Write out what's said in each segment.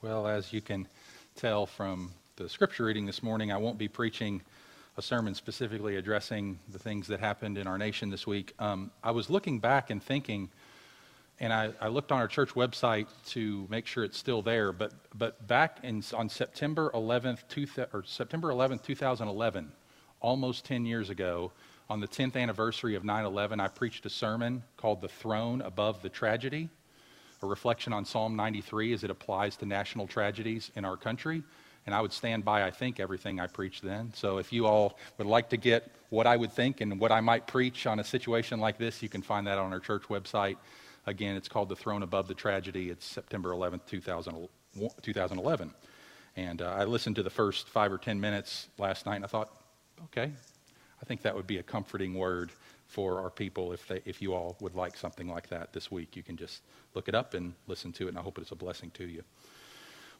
Well, as you can tell from the scripture reading this morning, I won't be preaching a sermon specifically addressing the things that happened in our nation this week. Um, I was looking back and thinking, and I, I, looked on our church website to make sure it's still there. But but back in, on September 11th, two, or September 11th, 2011, almost 10 years ago, on the 10th anniversary of 9/11, I preached a sermon called "The Throne Above the Tragedy." A reflection on Psalm 93 as it applies to national tragedies in our country. And I would stand by, I think, everything I preached then. So if you all would like to get what I would think and what I might preach on a situation like this, you can find that on our church website. Again, it's called The Throne Above the Tragedy. It's September 11th, 2011. And uh, I listened to the first five or ten minutes last night and I thought, okay, I think that would be a comforting word for our people if, they, if you all would like something like that this week. You can just look it up and listen to it, and I hope it's a blessing to you.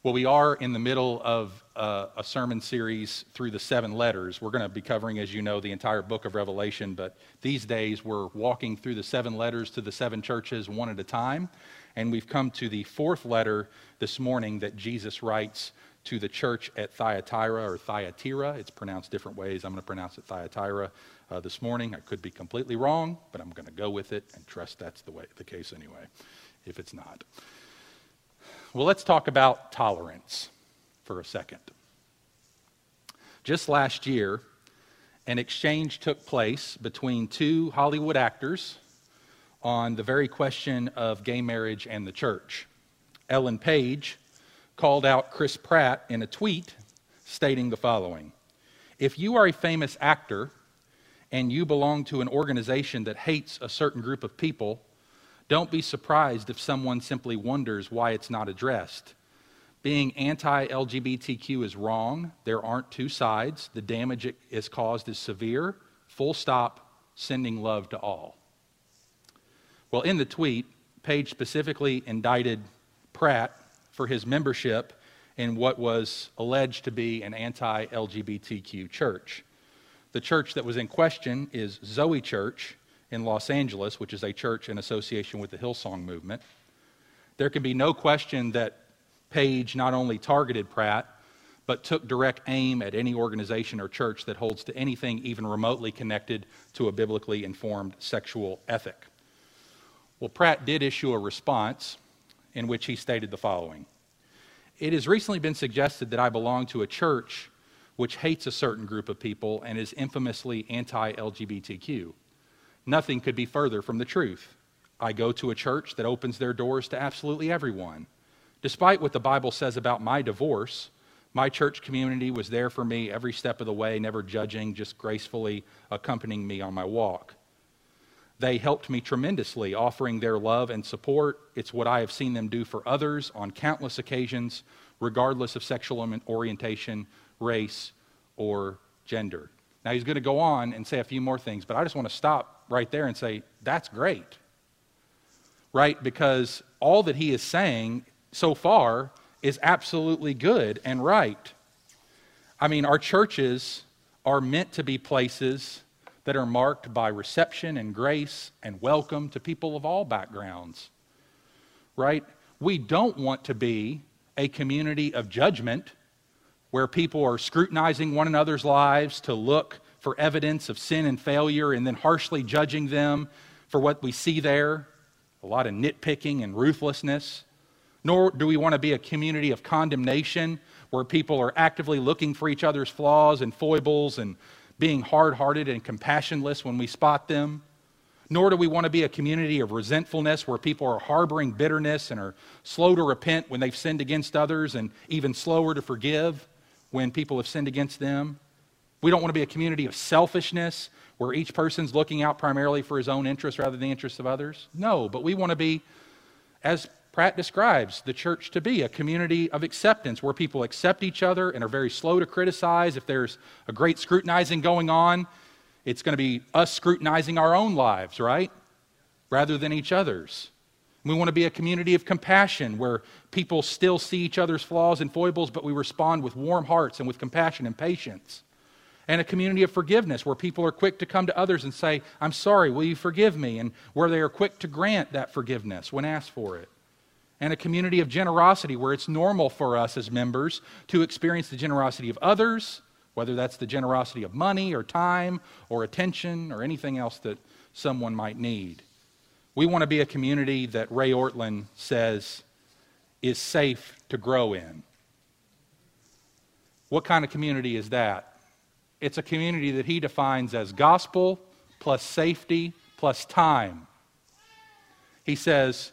Well, we are in the middle of uh, a sermon series through the seven letters. We're going to be covering, as you know, the entire book of Revelation, but these days we're walking through the seven letters to the seven churches one at a time. And we've come to the fourth letter this morning that Jesus writes to the church at Thyatira or Thyatira. It's pronounced different ways. I'm going to pronounce it Thyatira uh, this morning. I could be completely wrong, but I'm going to go with it and trust that's the way the case anyway, if it's not. Well, let's talk about tolerance for a second. Just last year, an exchange took place between two Hollywood actors on the very question of gay marriage and the church. Ellen Page called out Chris Pratt in a tweet stating the following If you are a famous actor and you belong to an organization that hates a certain group of people, don't be surprised if someone simply wonders why it's not addressed. Being anti LGBTQ is wrong. There aren't two sides. The damage it has caused is severe. Full stop, sending love to all. Well, in the tweet, Page specifically indicted Pratt for his membership in what was alleged to be an anti LGBTQ church. The church that was in question is Zoe Church in Los Angeles, which is a church in association with the Hillsong movement. There can be no question that Page not only targeted Pratt, but took direct aim at any organization or church that holds to anything even remotely connected to a biblically informed sexual ethic. Well, Pratt did issue a response in which he stated the following It has recently been suggested that I belong to a church which hates a certain group of people and is infamously anti LGBTQ. Nothing could be further from the truth. I go to a church that opens their doors to absolutely everyone. Despite what the Bible says about my divorce, my church community was there for me every step of the way, never judging, just gracefully accompanying me on my walk. They helped me tremendously, offering their love and support. It's what I have seen them do for others on countless occasions, regardless of sexual orientation, race, or gender. Now, he's going to go on and say a few more things, but I just want to stop right there and say, that's great. Right? Because all that he is saying so far is absolutely good and right. I mean, our churches are meant to be places that are marked by reception and grace and welcome to people of all backgrounds. Right? We don't want to be a community of judgment where people are scrutinizing one another's lives to look for evidence of sin and failure and then harshly judging them for what we see there. A lot of nitpicking and ruthlessness. Nor do we want to be a community of condemnation where people are actively looking for each other's flaws and foibles and being hard hearted and compassionless when we spot them. Nor do we want to be a community of resentfulness where people are harboring bitterness and are slow to repent when they've sinned against others and even slower to forgive when people have sinned against them. We don't want to be a community of selfishness where each person's looking out primarily for his own interests rather than the interests of others. No, but we want to be, as Pratt describes the church to be, a community of acceptance where people accept each other and are very slow to criticize. If there's a great scrutinizing going on, it's going to be us scrutinizing our own lives, right? Rather than each other's. We want to be a community of compassion where people still see each other's flaws and foibles, but we respond with warm hearts and with compassion and patience. And a community of forgiveness where people are quick to come to others and say, I'm sorry, will you forgive me? And where they are quick to grant that forgiveness when asked for it. And a community of generosity where it's normal for us as members to experience the generosity of others, whether that's the generosity of money or time or attention or anything else that someone might need. We want to be a community that Ray Ortlund says is safe to grow in. What kind of community is that? It's a community that he defines as gospel plus safety plus time. He says,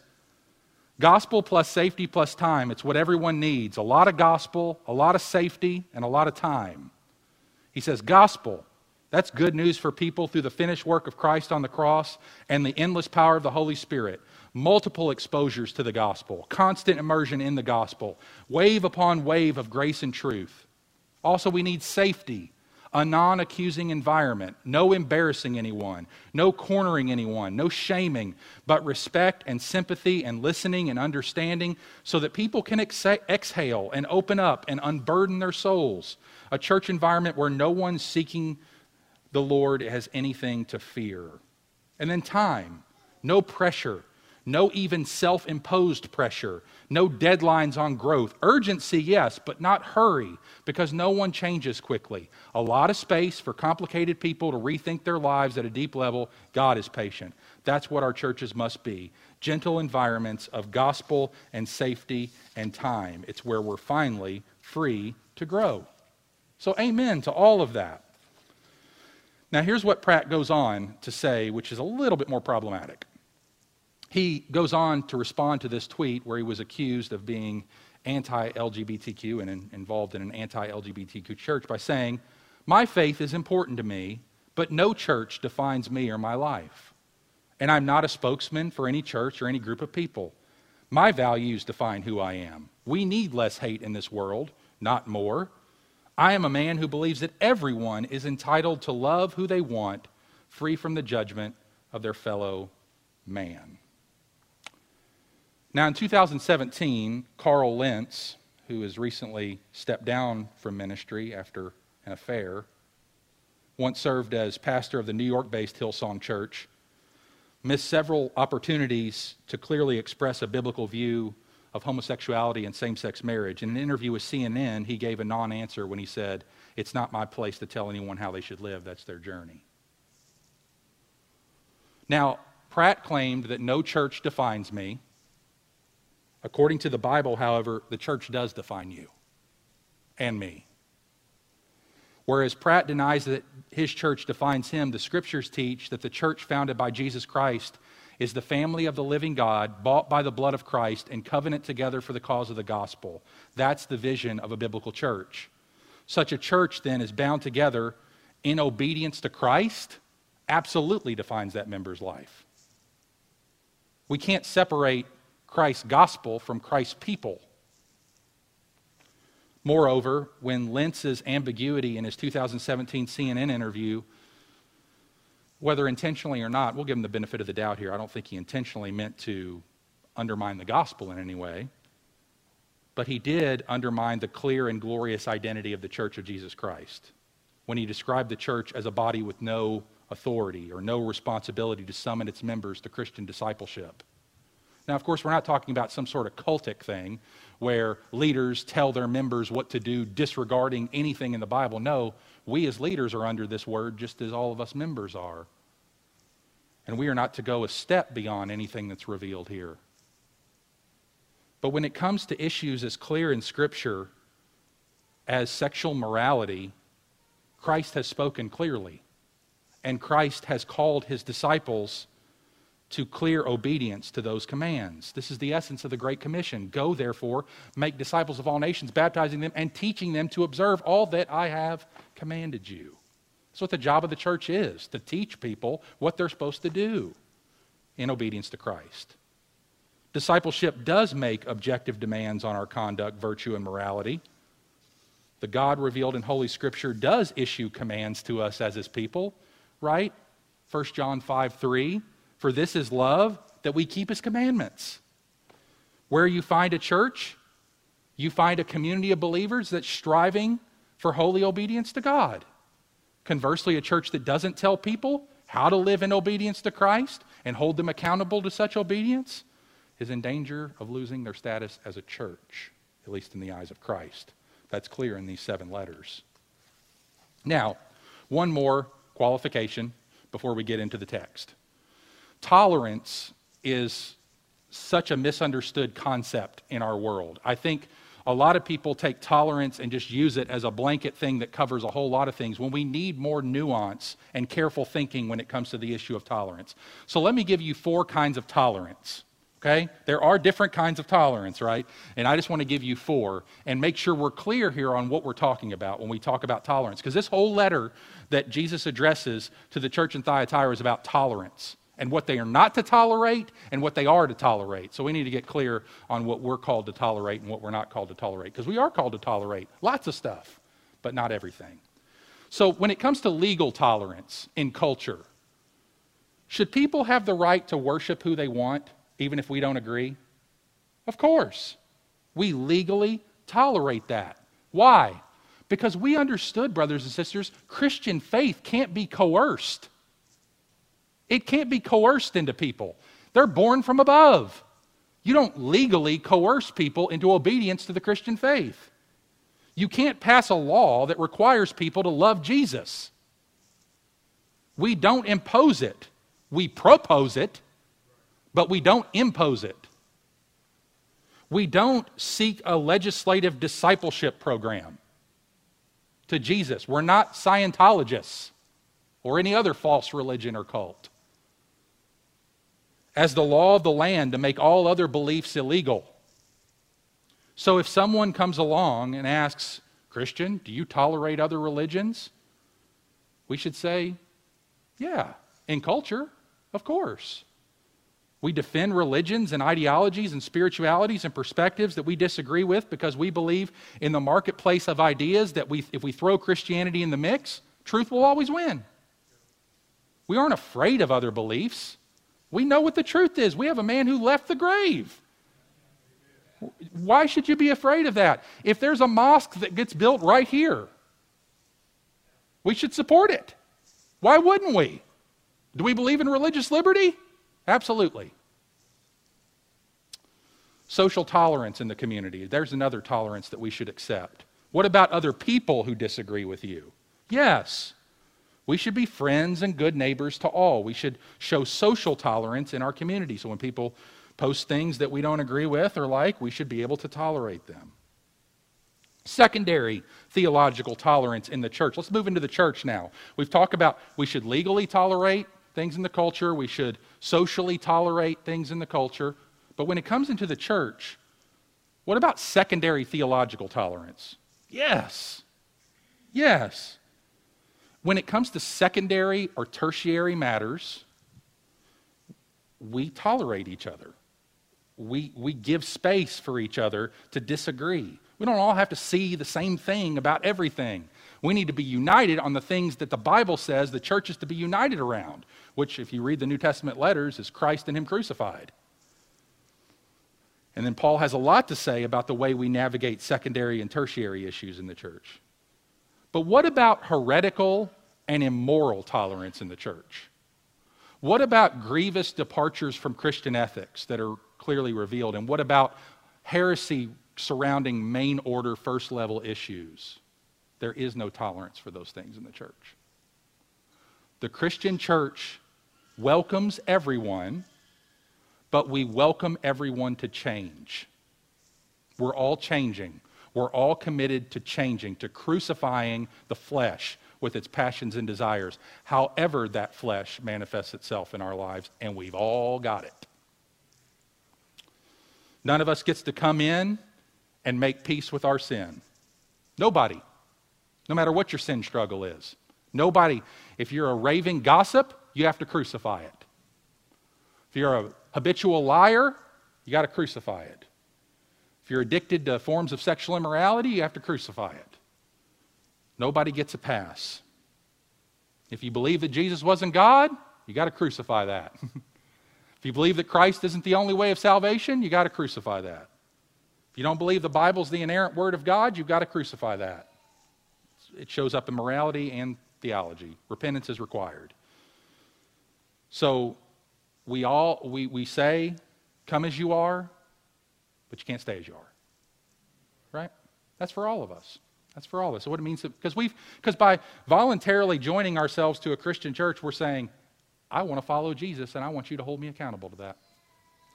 Gospel plus safety plus time. It's what everyone needs. A lot of gospel, a lot of safety, and a lot of time. He says, Gospel. That's good news for people through the finished work of Christ on the cross and the endless power of the Holy Spirit. Multiple exposures to the gospel, constant immersion in the gospel, wave upon wave of grace and truth. Also, we need safety a non accusing environment, no embarrassing anyone, no cornering anyone, no shaming, but respect and sympathy and listening and understanding so that people can ex- exhale and open up and unburden their souls. A church environment where no one seeking the Lord has anything to fear. And then time, no pressure no even self imposed pressure, no deadlines on growth. Urgency, yes, but not hurry, because no one changes quickly. A lot of space for complicated people to rethink their lives at a deep level. God is patient. That's what our churches must be gentle environments of gospel and safety and time. It's where we're finally free to grow. So, amen to all of that. Now, here's what Pratt goes on to say, which is a little bit more problematic he goes on to respond to this tweet where he was accused of being anti LGBTQ and in, involved in an anti LGBTQ church by saying, My faith is important to me, but no church defines me or my life. And I'm not a spokesman for any church or any group of people. My values define who I am. We need less hate in this world, not more. I am a man who believes that everyone is entitled to love who they want, free from the judgment of their fellow man. Now, in 2017, Carl Lentz, who has recently stepped down from ministry after an affair, once served as pastor of the New York based Hillsong Church, missed several opportunities to clearly express a biblical view of homosexuality and same sex marriage. In an interview with CNN, he gave a non answer when he said, It's not my place to tell anyone how they should live, that's their journey. Now, Pratt claimed that no church defines me, According to the Bible, however, the church does define you and me. Whereas Pratt denies that his church defines him, the scriptures teach that the church founded by Jesus Christ is the family of the living God, bought by the blood of Christ, and covenant together for the cause of the gospel. That's the vision of a biblical church. Such a church, then, is bound together in obedience to Christ, absolutely defines that member's life. We can't separate Christ's gospel from Christ's people. Moreover, when Lentz's ambiguity in his 2017 CNN interview, whether intentionally or not, we'll give him the benefit of the doubt here. I don't think he intentionally meant to undermine the gospel in any way. But he did undermine the clear and glorious identity of the church of Jesus Christ when he described the church as a body with no authority or no responsibility to summon its members to Christian discipleship. Now, of course, we're not talking about some sort of cultic thing where leaders tell their members what to do disregarding anything in the Bible. No, we as leaders are under this word just as all of us members are. And we are not to go a step beyond anything that's revealed here. But when it comes to issues as clear in Scripture as sexual morality, Christ has spoken clearly. And Christ has called his disciples to clear obedience to those commands. This is the essence of the Great Commission. Go, therefore, make disciples of all nations, baptizing them and teaching them to observe all that I have commanded you. That's what the job of the church is to teach people what they're supposed to do in obedience to Christ. Discipleship does make objective demands on our conduct, virtue, and morality. The God revealed in Holy Scripture does issue commands to us as His people, right? 1 John 5 3 for this is love, that we keep his commandments. Where you find a church, you find a community of believers that's striving for holy obedience to God. Conversely, a church that doesn't tell people how to live in obedience to Christ and hold them accountable to such obedience is in danger of losing their status as a church, at least in the eyes of Christ. That's clear in these seven letters. Now, one more qualification before we get into the text. Tolerance is such a misunderstood concept in our world. I think a lot of people take tolerance and just use it as a blanket thing that covers a whole lot of things when we need more nuance and careful thinking when it comes to the issue of tolerance. So let me give you four kinds of tolerance. Okay? There are different kinds of tolerance, right? And I just want to give you four and make sure we're clear here on what we're talking about when we talk about tolerance. Because this whole letter that Jesus addresses to the church in Thyatira is about tolerance and what they are not to tolerate and what they are to tolerate. So we need to get clear on what we're called to tolerate and what we're not called to tolerate. Because we are called to tolerate lots of stuff, but not everything. So when it comes to legal tolerance in culture, should people have the right to worship who they want? even if we don't agree? Of course. We legally tolerate that. Why? Because we understood, brothers and sisters, Christian faith can't be coerced. It can't be coerced into people. They're born from above. You don't legally coerce people into obedience to the Christian faith. You can't pass a law that requires people to love Jesus. We don't impose it, we propose it but we don't impose it. We don't seek a legislative discipleship program to Jesus. We're not Scientologists or any other false religion or cult. As the law of the land to make all other beliefs illegal. So if someone comes along and asks, Christian, do you tolerate other religions? We should say, yeah, in culture, of course. We defend religions and ideologies and spiritualities and perspectives that we disagree with because we believe in the marketplace of ideas that we, if we throw Christianity in the mix, truth will always win. We aren't afraid of other beliefs. We know what the truth is. We have a man who left the grave. Why should you be afraid of that? If there's a mosque that gets built right here, we should support it. Why wouldn't we? Do we believe in religious liberty? Absolutely. Social tolerance in the community. There's another tolerance that we should accept. What about other people who disagree with you? Yes. We should be friends and good neighbors to all. We should show social tolerance in our community. So when people post things that we don't agree with or like, we should be able to tolerate them. Secondary theological tolerance in the church. Let's move into the church now. We've talked about we should legally tolerate things in the culture, we should socially tolerate things in the culture. But when it comes into the church, what about secondary theological tolerance? Yes. Yes. When it comes to secondary or tertiary matters, we tolerate each other. We, we give space for each other to disagree. We don't all have to see the same thing about everything. We need to be united on the things that the Bible says the church is to be united around which, if you read the New Testament letters, is Christ and Him crucified. And then Paul has a lot to say about the way we navigate secondary and tertiary issues in the church. But what about heretical and immoral tolerance in the church? What about grievous departures from Christian ethics that are clearly revealed? And what about heresy surrounding main order, first level issues? There is no tolerance for those things in the church. The Christian church welcomes everyone, but we welcome everyone to change. We're all changing. We're all committed to changing, to crucifying the flesh with its passions and desires, however that flesh manifests itself in our lives, and we've all got it. None of us gets to come in and make peace with our sin. Nobody. No matter what your sin struggle is. Nobody. If you're a raving gossip, you have to crucify it. If you're a habitual liar, you got to crucify it. If you're addicted to forms of sexual immorality, you have to crucify it. Nobody gets a pass. If you believe that Jesus wasn't God, you got to crucify that. if you believe that Christ isn't the only way of salvation, you got to crucify that. If you don't believe the Bible's the inerrant word of God, you've got to crucify that. It shows up in morality and theology. Repentance is required. So we all we, we say come as you are, but you can't stay as you are. Right? That's for all of us. That's for all of us. So what it means because we've because by voluntarily joining ourselves to a Christian church, we're saying, I want to follow Jesus and I want you to hold me accountable to that.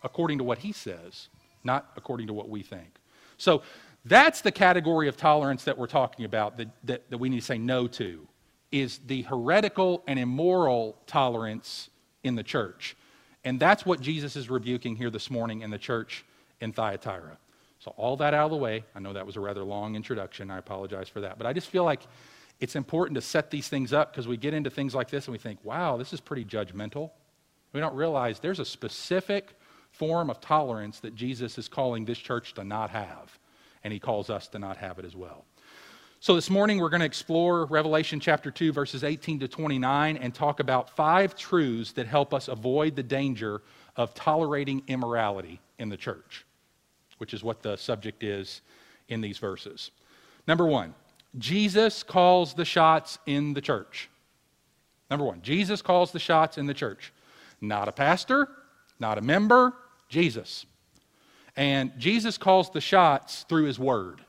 According to what he says, not according to what we think. So that's the category of tolerance that we're talking about that, that, that we need to say no to is the heretical and immoral tolerance in the church. And that's what Jesus is rebuking here this morning in the church in Thyatira. So, all that out of the way, I know that was a rather long introduction. I apologize for that. But I just feel like it's important to set these things up because we get into things like this and we think, wow, this is pretty judgmental. We don't realize there's a specific form of tolerance that Jesus is calling this church to not have, and he calls us to not have it as well. So, this morning we're going to explore Revelation chapter 2, verses 18 to 29, and talk about five truths that help us avoid the danger of tolerating immorality in the church, which is what the subject is in these verses. Number one, Jesus calls the shots in the church. Number one, Jesus calls the shots in the church. Not a pastor, not a member, Jesus. And Jesus calls the shots through his word.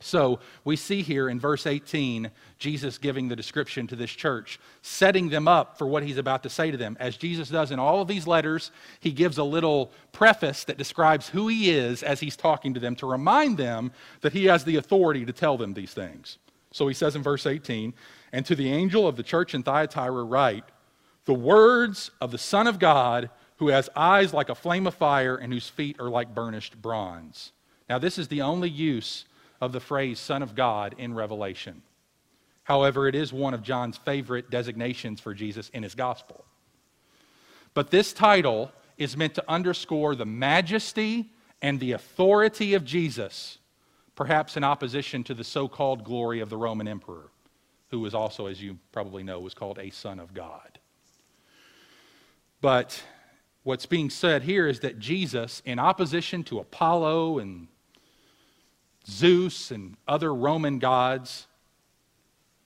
So we see here in verse 18, Jesus giving the description to this church, setting them up for what he's about to say to them. As Jesus does in all of these letters, he gives a little preface that describes who he is as he's talking to them to remind them that he has the authority to tell them these things. So he says in verse 18, And to the angel of the church in Thyatira, write, The words of the Son of God, who has eyes like a flame of fire and whose feet are like burnished bronze. Now, this is the only use of the phrase Son of God in Revelation. However, it is one of John's favorite designations for Jesus in his gospel. But this title is meant to underscore the majesty and the authority of Jesus, perhaps in opposition to the so called glory of the Roman emperor, who was also, as you probably know, was called a son of God. But what's being said here is that Jesus, in opposition to Apollo and Zeus and other Roman gods.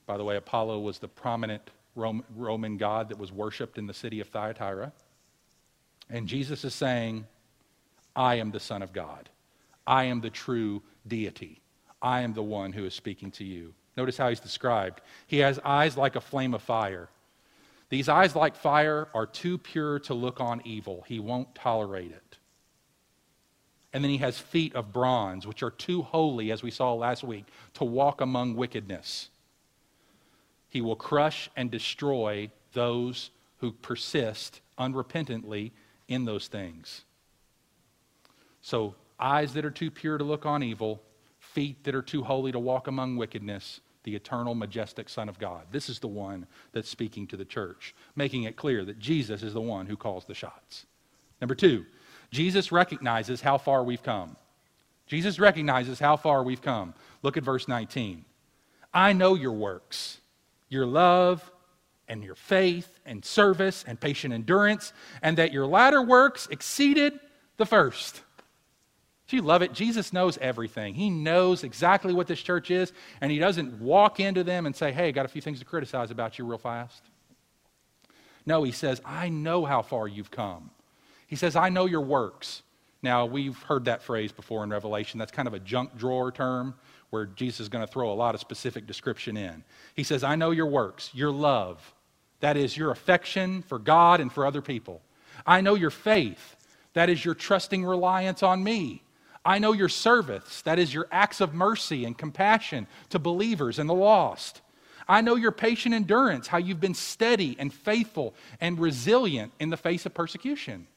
By the way, Apollo was the prominent Roman god that was worshiped in the city of Thyatira. And Jesus is saying, I am the Son of God. I am the true deity. I am the one who is speaking to you. Notice how he's described. He has eyes like a flame of fire. These eyes like fire are too pure to look on evil. He won't tolerate it. And then he has feet of bronze, which are too holy, as we saw last week, to walk among wickedness. He will crush and destroy those who persist unrepentantly in those things. So, eyes that are too pure to look on evil, feet that are too holy to walk among wickedness, the eternal, majestic Son of God. This is the one that's speaking to the church, making it clear that Jesus is the one who calls the shots. Number two, Jesus recognizes how far we've come. Jesus recognizes how far we've come. Look at verse 19. I know your works, your love, and your faith, and service, and patient endurance, and that your latter works exceeded the first. Do you love it? Jesus knows everything. He knows exactly what this church is, and he doesn't walk into them and say, Hey, I got a few things to criticize about you real fast. No, he says, I know how far you've come. He says, I know your works. Now, we've heard that phrase before in Revelation. That's kind of a junk drawer term where Jesus is going to throw a lot of specific description in. He says, I know your works, your love. That is your affection for God and for other people. I know your faith. That is your trusting reliance on me. I know your service. That is your acts of mercy and compassion to believers and the lost. I know your patient endurance, how you've been steady and faithful and resilient in the face of persecution.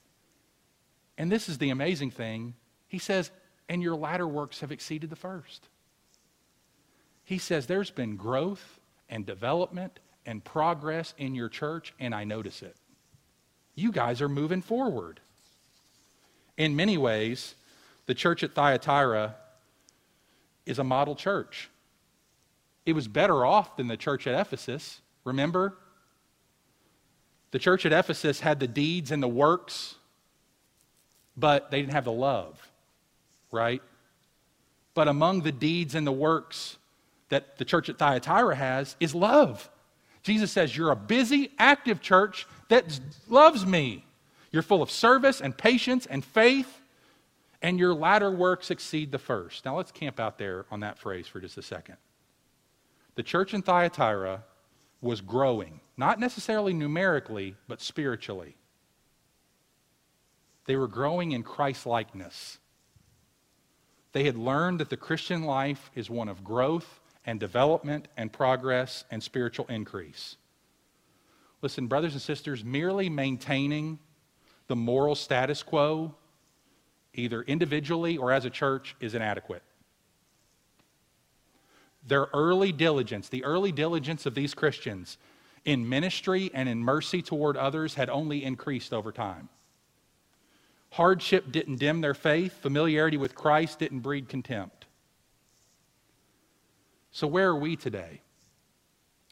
And this is the amazing thing. He says, and your latter works have exceeded the first. He says, there's been growth and development and progress in your church, and I notice it. You guys are moving forward. In many ways, the church at Thyatira is a model church. It was better off than the church at Ephesus. Remember? The church at Ephesus had the deeds and the works but they didn't have the love, right? But among the deeds and the works that the church at Thyatira has is love. Jesus says, You're a busy, active church that loves me. You're full of service and patience and faith, and your latter works exceed the first. Now let's camp out there on that phrase for just a second. The church in Thyatira was growing, not necessarily numerically, but spiritually. They were growing in Christ likeness. They had learned that the Christian life is one of growth and development and progress and spiritual increase. Listen, brothers and sisters, merely maintaining the moral status quo, either individually or as a church, is inadequate. Their early diligence, the early diligence of these Christians in ministry and in mercy toward others, had only increased over time. Hardship didn't dim their faith, familiarity with Christ didn't breed contempt. So, where are we today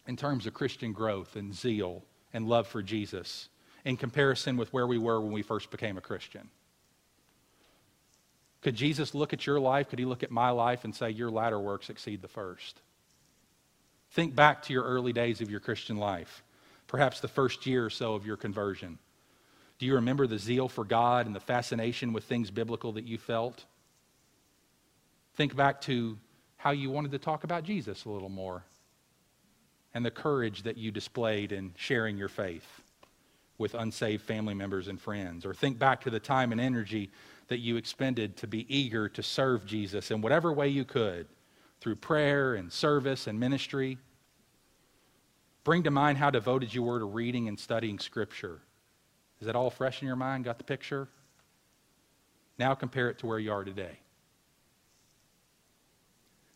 in terms of Christian growth and zeal and love for Jesus in comparison with where we were when we first became a Christian? Could Jesus look at your life? Could he look at my life and say, Your latter works exceed the first? Think back to your early days of your Christian life, perhaps the first year or so of your conversion. Do you remember the zeal for God and the fascination with things biblical that you felt? Think back to how you wanted to talk about Jesus a little more and the courage that you displayed in sharing your faith with unsaved family members and friends. Or think back to the time and energy that you expended to be eager to serve Jesus in whatever way you could through prayer and service and ministry. Bring to mind how devoted you were to reading and studying Scripture. Is that all fresh in your mind? Got the picture? Now compare it to where you are today.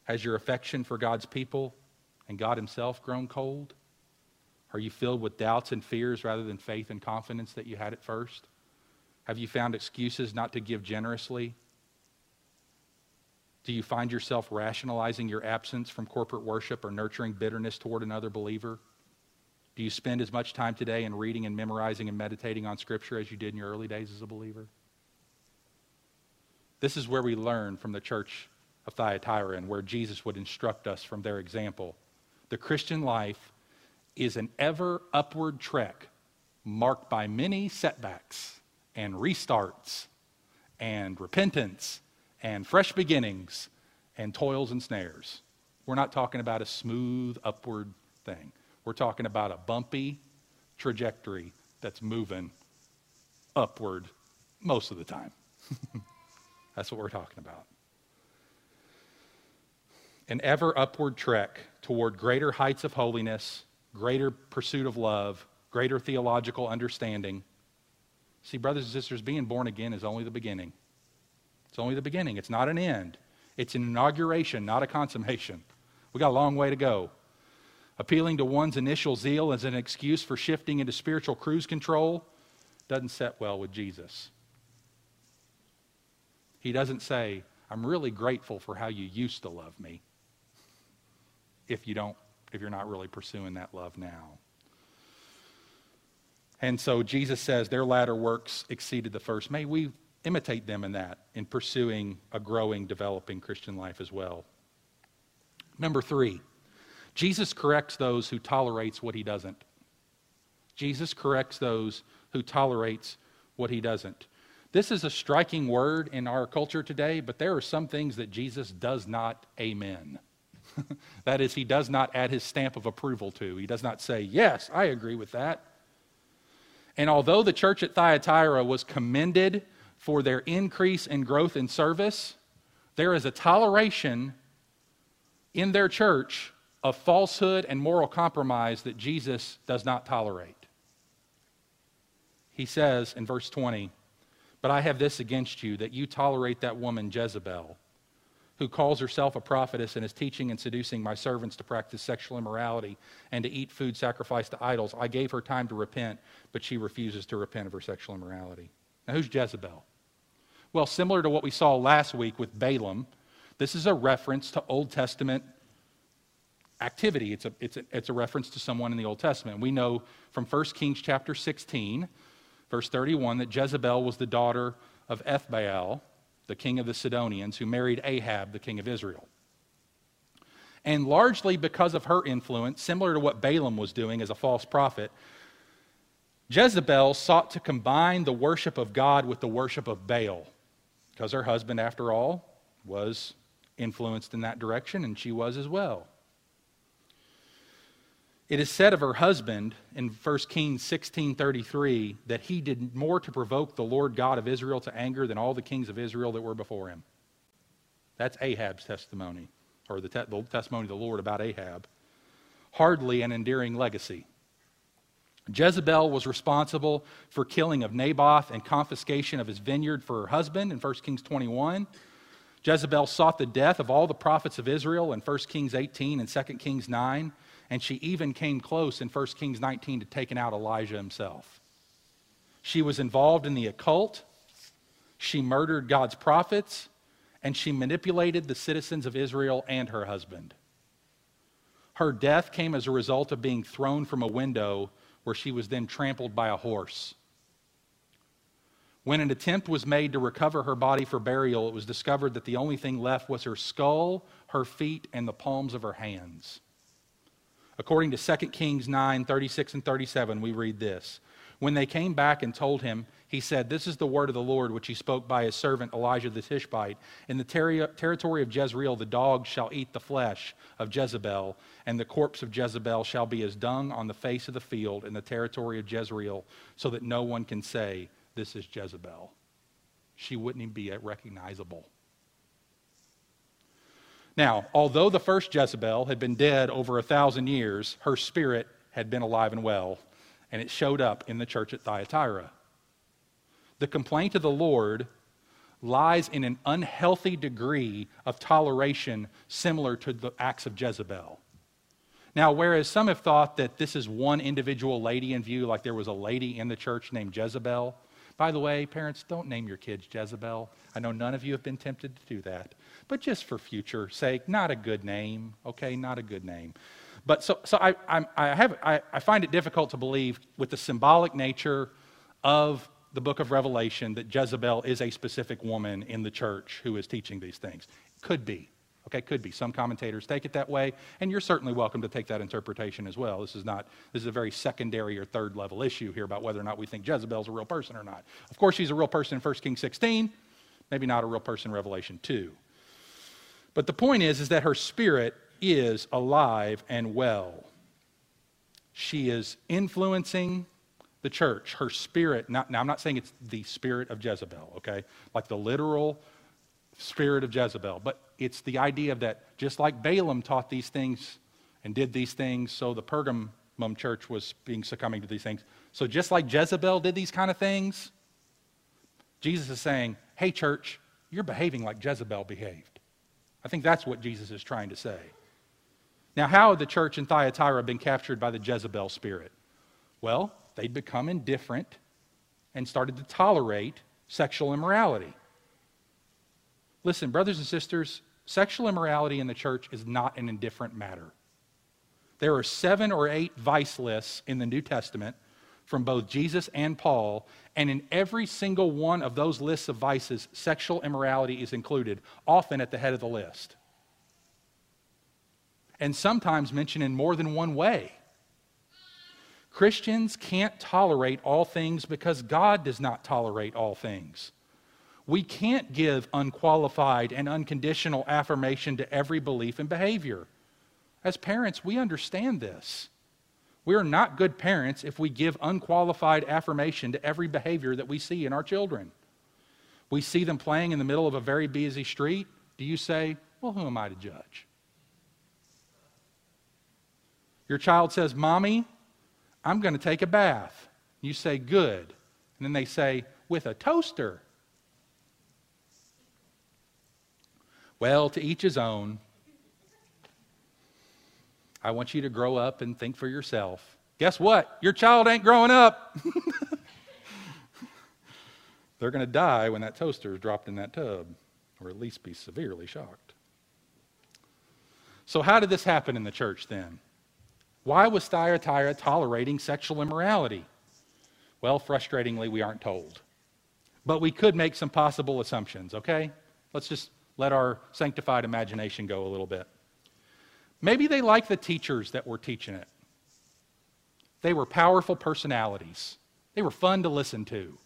Has your affection for God's people and God Himself grown cold? Are you filled with doubts and fears rather than faith and confidence that you had at first? Have you found excuses not to give generously? Do you find yourself rationalizing your absence from corporate worship or nurturing bitterness toward another believer? Do you spend as much time today in reading and memorizing and meditating on Scripture as you did in your early days as a believer? This is where we learn from the church of Thyatira and where Jesus would instruct us from their example. The Christian life is an ever upward trek marked by many setbacks and restarts and repentance and fresh beginnings and toils and snares. We're not talking about a smooth upward thing. We're talking about a bumpy trajectory that's moving upward most of the time. that's what we're talking about. An ever upward trek toward greater heights of holiness, greater pursuit of love, greater theological understanding See, brothers and sisters, being born again is only the beginning. It's only the beginning, it's not an end. It's an inauguration, not a consummation. We got a long way to go. Appealing to one's initial zeal as an excuse for shifting into spiritual cruise control doesn't set well with Jesus. He doesn't say, I'm really grateful for how you used to love me if you don't if you're not really pursuing that love now. And so Jesus says their latter works exceeded the first. May we imitate them in that, in pursuing a growing, developing Christian life as well. Number three, Jesus corrects those who tolerates what he doesn't. Jesus corrects those who tolerates what he doesn't. This is a striking word in our culture today, but there are some things that Jesus does not amen. that is, he does not add his stamp of approval to. He does not say, Yes, I agree with that. And although the church at Thyatira was commended for their increase in growth in service, there is a toleration in their church of falsehood and moral compromise that Jesus does not tolerate. He says in verse 20, But I have this against you, that you tolerate that woman Jezebel who calls herself a prophetess and is teaching and seducing my servants to practice sexual immorality and to eat food sacrificed to idols. I gave her time to repent, but she refuses to repent of her sexual immorality. Now, who's Jezebel? Well, similar to what we saw last week with Balaam, this is a reference to Old Testament activity. It's a, it's a, it's a reference to someone in the Old Testament. We know from 1 Kings chapter 16, verse 31, that Jezebel was the daughter of Ethbaal, the king of the Sidonians, who married Ahab, the king of Israel. And largely because of her influence, similar to what Balaam was doing as a false prophet, Jezebel sought to combine the worship of God with the worship of Baal because her husband, after all, was influenced in that direction, and she was as well. It is said of her husband in 1 Kings 16:33 that he did more to provoke the Lord God of Israel to anger than all the kings of Israel that were before him. That's Ahab's testimony, or the, te- the testimony of the Lord about Ahab. Hardly an endearing legacy. Jezebel was responsible for killing of Naboth and confiscation of his vineyard for her husband in 1 Kings 21. Jezebel sought the death of all the prophets of Israel in 1 Kings 18 and 2 Kings 9, and she even came close in 1 Kings 19 to taking out Elijah himself. She was involved in the occult, she murdered God's prophets, and she manipulated the citizens of Israel and her husband. Her death came as a result of being thrown from a window where she was then trampled by a horse. When an attempt was made to recover her body for burial, it was discovered that the only thing left was her skull, her feet, and the palms of her hands. According to 2 Kings 9 36 and 37, we read this. When they came back and told him, he said, This is the word of the Lord which he spoke by his servant Elijah the Tishbite. In the ter- territory of Jezreel, the dogs shall eat the flesh of Jezebel, and the corpse of Jezebel shall be as dung on the face of the field in the territory of Jezreel, so that no one can say, This is Jezebel. She wouldn't even be recognizable. Now, although the first Jezebel had been dead over a thousand years, her spirit had been alive and well, and it showed up in the church at Thyatira. The complaint of the Lord lies in an unhealthy degree of toleration similar to the acts of Jezebel. Now, whereas some have thought that this is one individual lady in view, like there was a lady in the church named Jezebel. By the way, parents, don't name your kids Jezebel. I know none of you have been tempted to do that. But just for future sake, not a good name, okay? Not a good name. But so, so I, I, I, have, I, I find it difficult to believe with the symbolic nature of the book of Revelation that Jezebel is a specific woman in the church who is teaching these things. Could be. Okay, could be. Some commentators take it that way, and you're certainly welcome to take that interpretation as well. This is not this is a very secondary or third level issue here about whether or not we think Jezebel's a real person or not. Of course, she's a real person in 1 Kings 16, maybe not a real person in Revelation 2. But the point is, is that her spirit is alive and well. She is influencing the church, her spirit, not, now I'm not saying it's the spirit of Jezebel, okay? Like the literal spirit of Jezebel, but it's the idea that just like Balaam taught these things and did these things, so the Pergamum church was being succumbing to these things. So just like Jezebel did these kind of things, Jesus is saying, hey, church, you're behaving like Jezebel behaved. I think that's what Jesus is trying to say. Now, how had the church in Thyatira been captured by the Jezebel spirit? Well, they'd become indifferent and started to tolerate sexual immorality. Listen, brothers and sisters, sexual immorality in the church is not an indifferent matter. There are seven or eight vice lists in the New Testament from both Jesus and Paul, and in every single one of those lists of vices, sexual immorality is included, often at the head of the list. And sometimes mentioned in more than one way. Christians can't tolerate all things because God does not tolerate all things. We can't give unqualified and unconditional affirmation to every belief and behavior. As parents, we understand this. We are not good parents if we give unqualified affirmation to every behavior that we see in our children. We see them playing in the middle of a very busy street. Do you say, Well, who am I to judge? Your child says, Mommy, I'm going to take a bath. You say, Good. And then they say, With a toaster. Well, to each his own. I want you to grow up and think for yourself. Guess what? Your child ain't growing up. They're going to die when that toaster is dropped in that tub, or at least be severely shocked. So, how did this happen in the church then? Why was Thyatira tolerating sexual immorality? Well, frustratingly, we aren't told. But we could make some possible assumptions, okay? Let's just let our sanctified imagination go a little bit. Maybe they liked the teachers that were teaching it. They were powerful personalities. They were fun to listen to.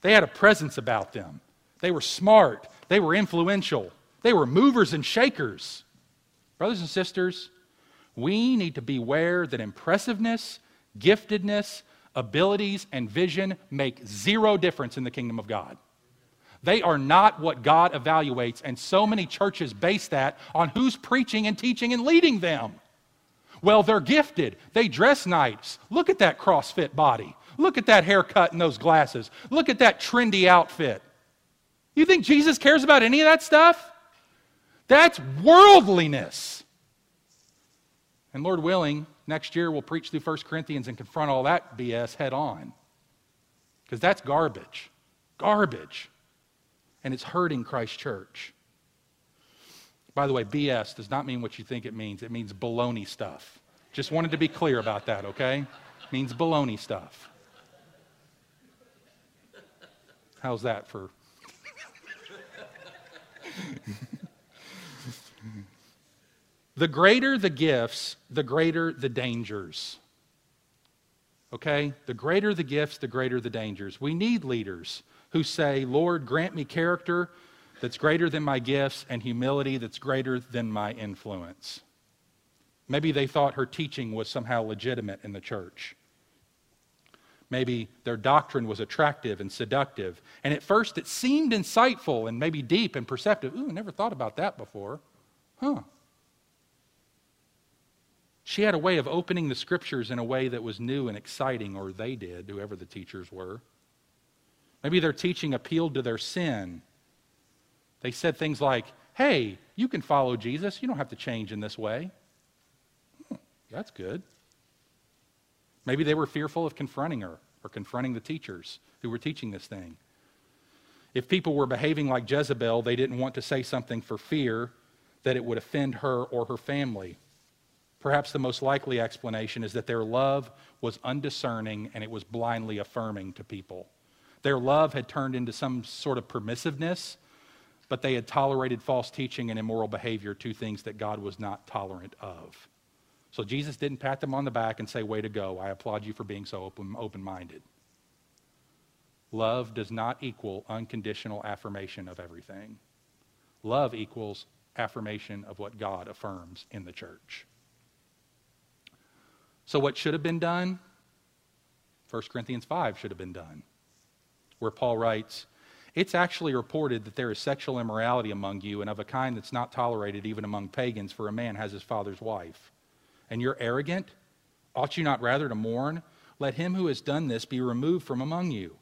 They had a presence about them. They were smart. They were influential. They were movers and shakers. Brothers and sisters, we need to beware that impressiveness, giftedness, abilities, and vision make zero difference in the kingdom of God. They are not what God evaluates, and so many churches base that on who's preaching and teaching and leading them. Well, they're gifted. They dress nice. Look at that CrossFit body. Look at that haircut and those glasses. Look at that trendy outfit. You think Jesus cares about any of that stuff? That's worldliness. And Lord willing, next year we'll preach through 1 Corinthians and confront all that BS head on. Because that's garbage. Garbage. And it's hurting Christ Church. By the way, BS does not mean what you think it means. It means baloney stuff. Just wanted to be clear about that, okay? It means baloney stuff. How's that for the greater the gifts, the greater the dangers. Okay? The greater the gifts, the greater the dangers. We need leaders who say, Lord, grant me character that's greater than my gifts and humility that's greater than my influence. Maybe they thought her teaching was somehow legitimate in the church. Maybe their doctrine was attractive and seductive. And at first it seemed insightful and maybe deep and perceptive. Ooh, never thought about that before. Huh. She had a way of opening the scriptures in a way that was new and exciting, or they did, whoever the teachers were. Maybe their teaching appealed to their sin. They said things like, hey, you can follow Jesus. You don't have to change in this way. Hmm, that's good. Maybe they were fearful of confronting her or confronting the teachers who were teaching this thing. If people were behaving like Jezebel, they didn't want to say something for fear that it would offend her or her family. Perhaps the most likely explanation is that their love was undiscerning and it was blindly affirming to people. Their love had turned into some sort of permissiveness, but they had tolerated false teaching and immoral behavior, two things that God was not tolerant of. So Jesus didn't pat them on the back and say, Way to go. I applaud you for being so open minded. Love does not equal unconditional affirmation of everything. Love equals affirmation of what God affirms in the church. So, what should have been done? 1 Corinthians 5 should have been done, where Paul writes, It's actually reported that there is sexual immorality among you, and of a kind that's not tolerated even among pagans, for a man has his father's wife and you're arrogant? Ought you not rather to mourn? Let him who has done this be removed from among you.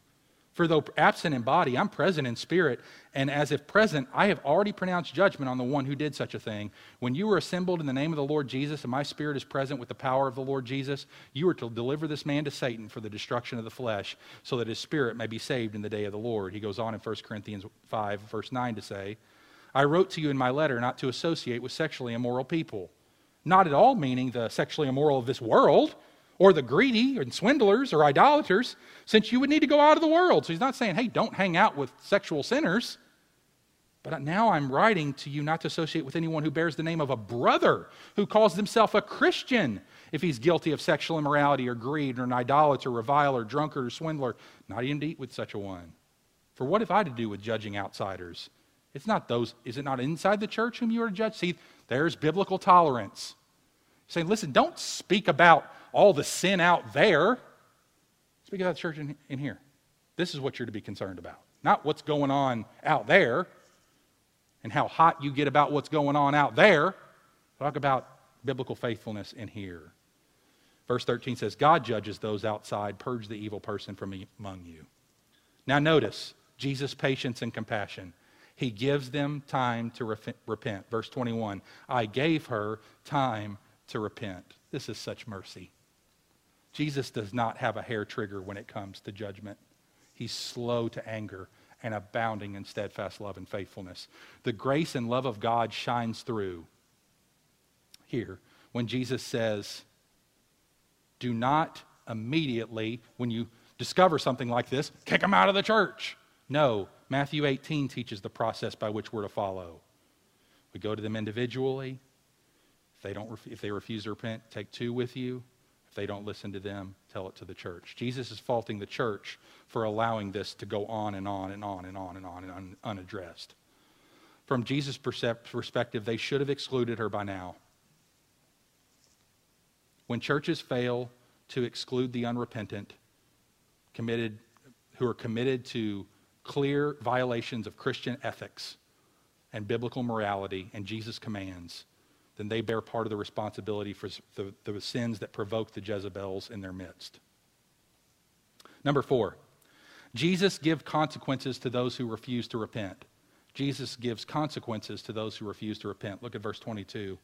For though absent in body, I'm present in spirit, and as if present, I have already pronounced judgment on the one who did such a thing. When you were assembled in the name of the Lord Jesus, and my spirit is present with the power of the Lord Jesus, you are to deliver this man to Satan for the destruction of the flesh, so that his spirit may be saved in the day of the Lord. He goes on in 1 Corinthians 5, verse 9 to say, I wrote to you in my letter not to associate with sexually immoral people not at all meaning the sexually immoral of this world or the greedy and swindlers or idolaters, since you would need to go out of the world. So he's not saying, hey, don't hang out with sexual sinners. But now I'm writing to you not to associate with anyone who bears the name of a brother who calls himself a Christian if he's guilty of sexual immorality or greed or an idolater, reviler, drunkard, or swindler. Not even to eat with such a one. For what have I to do with judging outsiders? It's not those, is it not inside the church whom you are to judge? See, there's biblical tolerance. Saying, listen, don't speak about all the sin out there. Speak about the church in, in here. This is what you're to be concerned about, not what's going on out there and how hot you get about what's going on out there. Talk about biblical faithfulness in here. Verse 13 says, God judges those outside, purge the evil person from among you. Now, notice Jesus' patience and compassion. He gives them time to repent. Verse 21 I gave her time to repent. This is such mercy. Jesus does not have a hair trigger when it comes to judgment. He's slow to anger and abounding in steadfast love and faithfulness. The grace and love of God shines through here when Jesus says, Do not immediately, when you discover something like this, kick them out of the church. No, Matthew 18 teaches the process by which we're to follow. We go to them individually, if they, don't, if they refuse to repent, take two with you. They don't listen to them, tell it to the church. Jesus is faulting the church for allowing this to go on and on and on and on and on and un- unaddressed. From Jesus' perspective, they should have excluded her by now. When churches fail to exclude the unrepentant, committed, who are committed to clear violations of Christian ethics and biblical morality and Jesus' commands, then they bear part of the responsibility for the, the sins that provoke the Jezebels in their midst. Number four, Jesus gives consequences to those who refuse to repent. Jesus gives consequences to those who refuse to repent. Look at verse 22.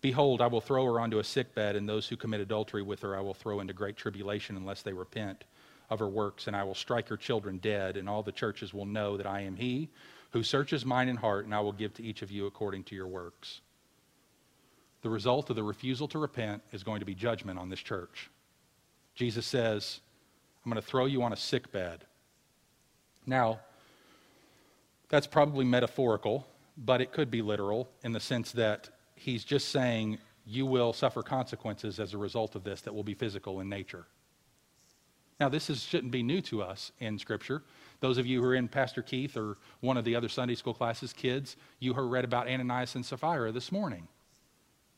Behold, I will throw her onto a sick bed, and those who commit adultery with her I will throw into great tribulation unless they repent of her works, and I will strike her children dead, and all the churches will know that I am he who searches mind and heart, and I will give to each of you according to your works. The result of the refusal to repent is going to be judgment on this church. Jesus says, I'm going to throw you on a sick bed. Now, that's probably metaphorical, but it could be literal in the sense that he's just saying you will suffer consequences as a result of this that will be physical in nature. Now, this is, shouldn't be new to us in Scripture. Those of you who are in Pastor Keith or one of the other Sunday school classes, kids, you heard read about Ananias and Sapphira this morning,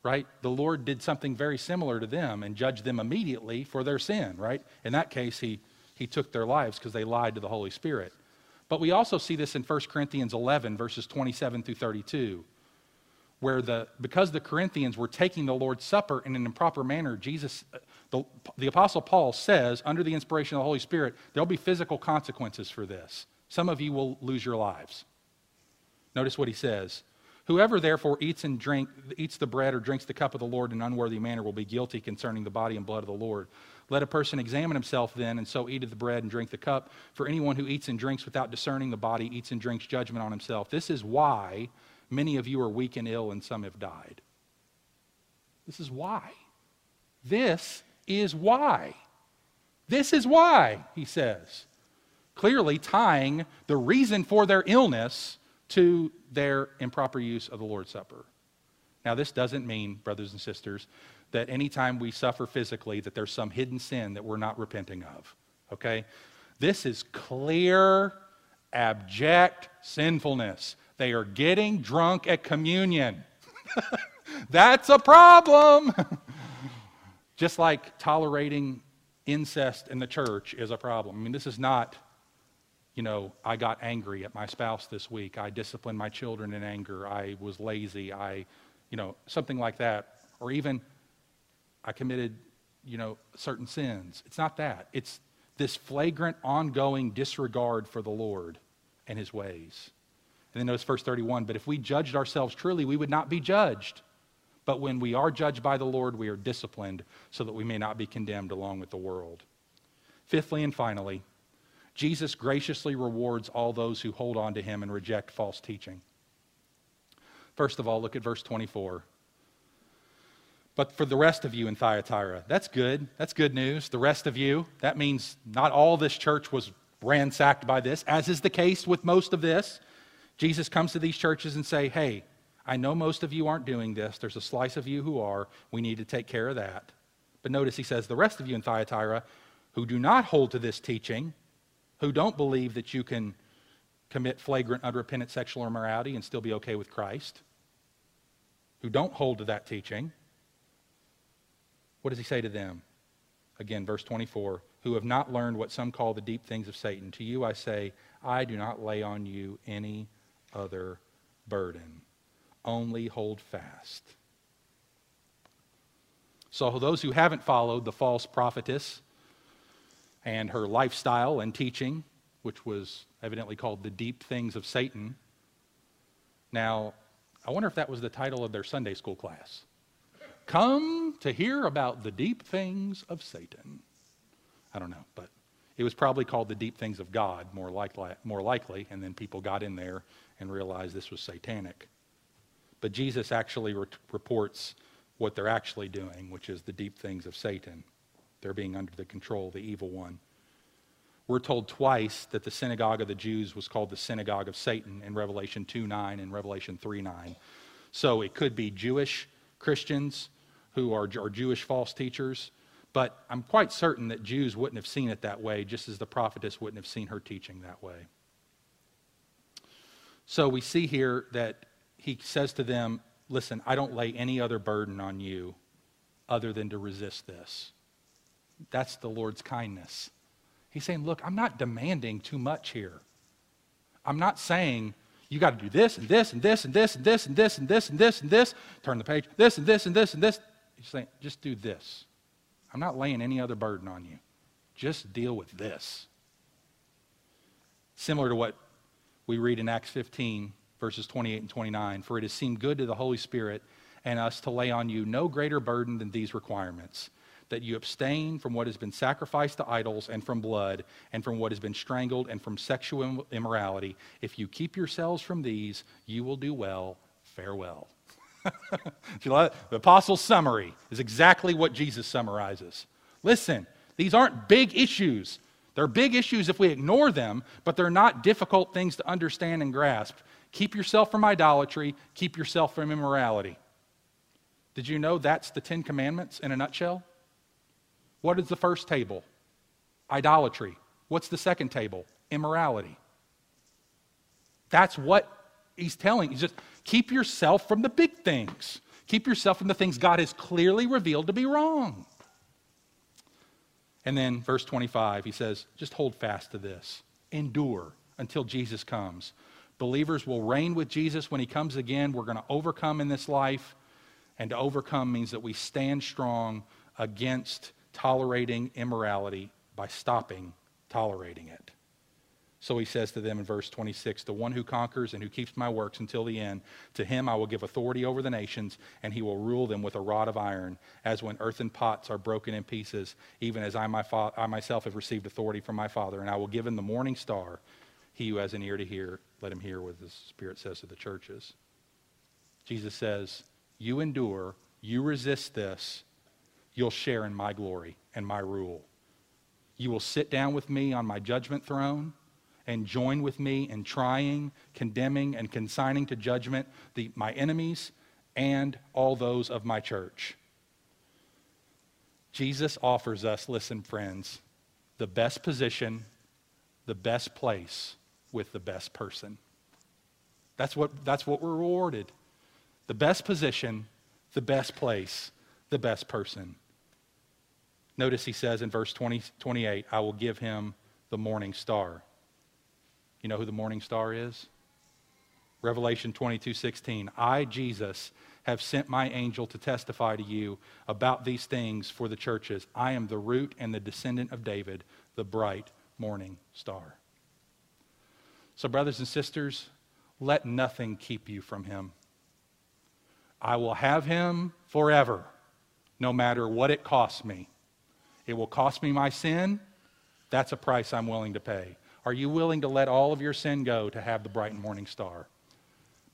right? The Lord did something very similar to them and judged them immediately for their sin, right? In that case, he, he took their lives because they lied to the Holy Spirit. But we also see this in 1 Corinthians 11, verses 27 through 32 where the because the Corinthians were taking the Lord's Supper in an improper manner, Jesus, uh, the, the Apostle Paul says, under the inspiration of the Holy Spirit, there'll be physical consequences for this. Some of you will lose your lives. Notice what he says. Whoever therefore eats and drink eats the bread or drinks the cup of the Lord in an unworthy manner will be guilty concerning the body and blood of the Lord. Let a person examine himself then, and so eat of the bread and drink the cup. For anyone who eats and drinks without discerning the body eats and drinks judgment on himself. This is why Many of you are weak and ill, and some have died. This is why. This is why. This is why, he says. Clearly tying the reason for their illness to their improper use of the Lord's Supper. Now, this doesn't mean, brothers and sisters, that anytime we suffer physically, that there's some hidden sin that we're not repenting of. Okay? This is clear, abject sinfulness. They are getting drunk at communion. That's a problem. Just like tolerating incest in the church is a problem. I mean, this is not, you know, I got angry at my spouse this week. I disciplined my children in anger. I was lazy. I, you know, something like that. Or even I committed, you know, certain sins. It's not that. It's this flagrant, ongoing disregard for the Lord and his ways. And then notice verse 31 But if we judged ourselves truly, we would not be judged. But when we are judged by the Lord, we are disciplined so that we may not be condemned along with the world. Fifthly and finally, Jesus graciously rewards all those who hold on to him and reject false teaching. First of all, look at verse 24. But for the rest of you in Thyatira, that's good. That's good news. The rest of you, that means not all this church was ransacked by this, as is the case with most of this. Jesus comes to these churches and say, "Hey, I know most of you aren't doing this. There's a slice of you who are. We need to take care of that." But notice he says, "The rest of you in Thyatira who do not hold to this teaching, who don't believe that you can commit flagrant unrepentant sexual immorality and still be okay with Christ, who don't hold to that teaching, what does he say to them? Again, verse 24, who have not learned what some call the deep things of Satan. To you I say, I do not lay on you any other burden. Only hold fast. So, those who haven't followed the false prophetess and her lifestyle and teaching, which was evidently called the deep things of Satan, now, I wonder if that was the title of their Sunday school class. Come to hear about the deep things of Satan. I don't know, but it was probably called the deep things of God, more likely, more likely and then people got in there and realized this was satanic. But Jesus actually re- reports what they're actually doing, which is the deep things of Satan. They're being under the control of the evil one. We're told twice that the synagogue of the Jews was called the synagogue of Satan in Revelation 2 9 and Revelation 3 9. So it could be Jewish Christians who are, are Jewish false teachers, But I'm quite certain that Jews wouldn't have seen it that way, just as the prophetess wouldn't have seen her teaching that way. So we see here that he says to them, Listen, I don't lay any other burden on you other than to resist this. That's the Lord's kindness. He's saying, Look, I'm not demanding too much here. I'm not saying you got to do this and this and this and this and this and this and this and this and this. Turn the page. This and this and this and this. He's saying, just do this. I'm not laying any other burden on you. Just deal with this. Similar to what we read in Acts 15, verses 28 and 29. For it has seemed good to the Holy Spirit and us to lay on you no greater burden than these requirements that you abstain from what has been sacrificed to idols and from blood and from what has been strangled and from sexual immorality. If you keep yourselves from these, you will do well. Farewell. the apostle's summary is exactly what Jesus summarizes. Listen, these aren't big issues. They're big issues if we ignore them, but they're not difficult things to understand and grasp. Keep yourself from idolatry, keep yourself from immorality. Did you know that's the Ten Commandments in a nutshell? What is the first table? Idolatry. What's the second table? Immorality. That's what he's telling. He's just keep yourself from the big things. Keep yourself from the things God has clearly revealed to be wrong. And then, verse 25, he says, just hold fast to this. Endure until Jesus comes. Believers will reign with Jesus when he comes again. We're going to overcome in this life. And to overcome means that we stand strong against tolerating immorality by stopping tolerating it. So he says to them in verse 26 The one who conquers and who keeps my works until the end, to him I will give authority over the nations, and he will rule them with a rod of iron, as when earthen pots are broken in pieces, even as I, my fa- I myself have received authority from my Father. And I will give him the morning star. He who has an ear to hear, let him hear what the Spirit says to the churches. Jesus says, You endure, you resist this, you'll share in my glory and my rule. You will sit down with me on my judgment throne and join with me in trying, condemning, and consigning to judgment the, my enemies and all those of my church. Jesus offers us, listen, friends, the best position, the best place with the best person. That's what, that's what we're rewarded. The best position, the best place, the best person. Notice he says in verse 20, 28, I will give him the morning star. You know who the morning star is? Revelation 22 16. I, Jesus, have sent my angel to testify to you about these things for the churches. I am the root and the descendant of David, the bright morning star. So, brothers and sisters, let nothing keep you from him. I will have him forever, no matter what it costs me. It will cost me my sin. That's a price I'm willing to pay. Are you willing to let all of your sin go to have the bright and morning star?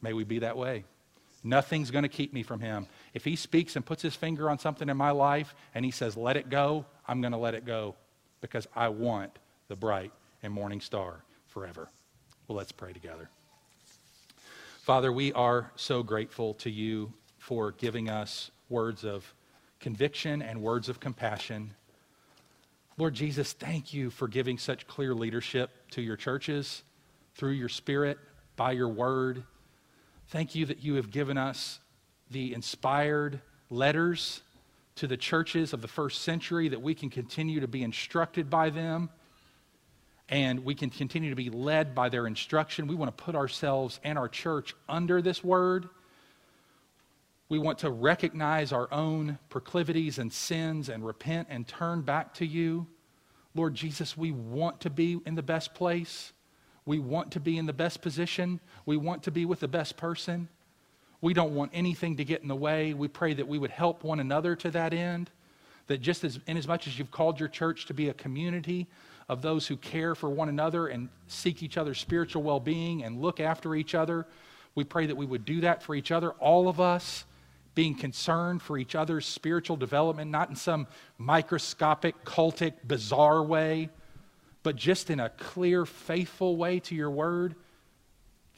May we be that way. Nothing's going to keep me from him. If he speaks and puts his finger on something in my life and he says, let it go, I'm going to let it go because I want the bright and morning star forever. Well, let's pray together. Father, we are so grateful to you for giving us words of conviction and words of compassion Lord Jesus, thank you for giving such clear leadership to your churches through your Spirit, by your word. Thank you that you have given us the inspired letters to the churches of the first century, that we can continue to be instructed by them and we can continue to be led by their instruction. We want to put ourselves and our church under this word. We want to recognize our own proclivities and sins and repent and turn back to you. Lord Jesus, we want to be in the best place. We want to be in the best position. We want to be with the best person. We don't want anything to get in the way. We pray that we would help one another to that end. That just as, in as much as you've called your church to be a community of those who care for one another and seek each other's spiritual well being and look after each other, we pray that we would do that for each other, all of us being concerned for each other's spiritual development, not in some microscopic, cultic, bizarre way, but just in a clear, faithful way to your word,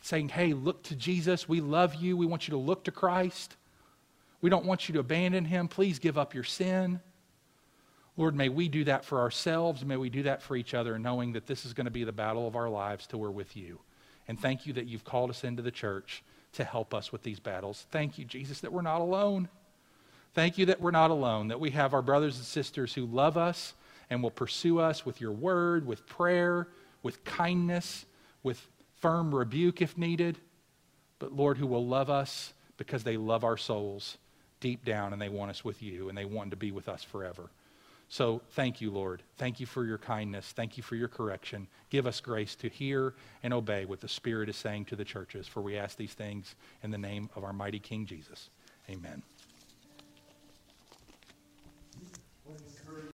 saying, Hey, look to Jesus. We love you. We want you to look to Christ. We don't want you to abandon him. Please give up your sin. Lord, may we do that for ourselves. May we do that for each other, knowing that this is going to be the battle of our lives till we're with you. And thank you that you've called us into the church to help us with these battles. Thank you, Jesus, that we're not alone. Thank you that we're not alone, that we have our brothers and sisters who love us and will pursue us with your word, with prayer, with kindness, with firm rebuke if needed. But Lord, who will love us because they love our souls deep down and they want us with you and they want to be with us forever. So thank you, Lord. Thank you for your kindness. Thank you for your correction. Give us grace to hear and obey what the Spirit is saying to the churches. For we ask these things in the name of our mighty King Jesus. Amen.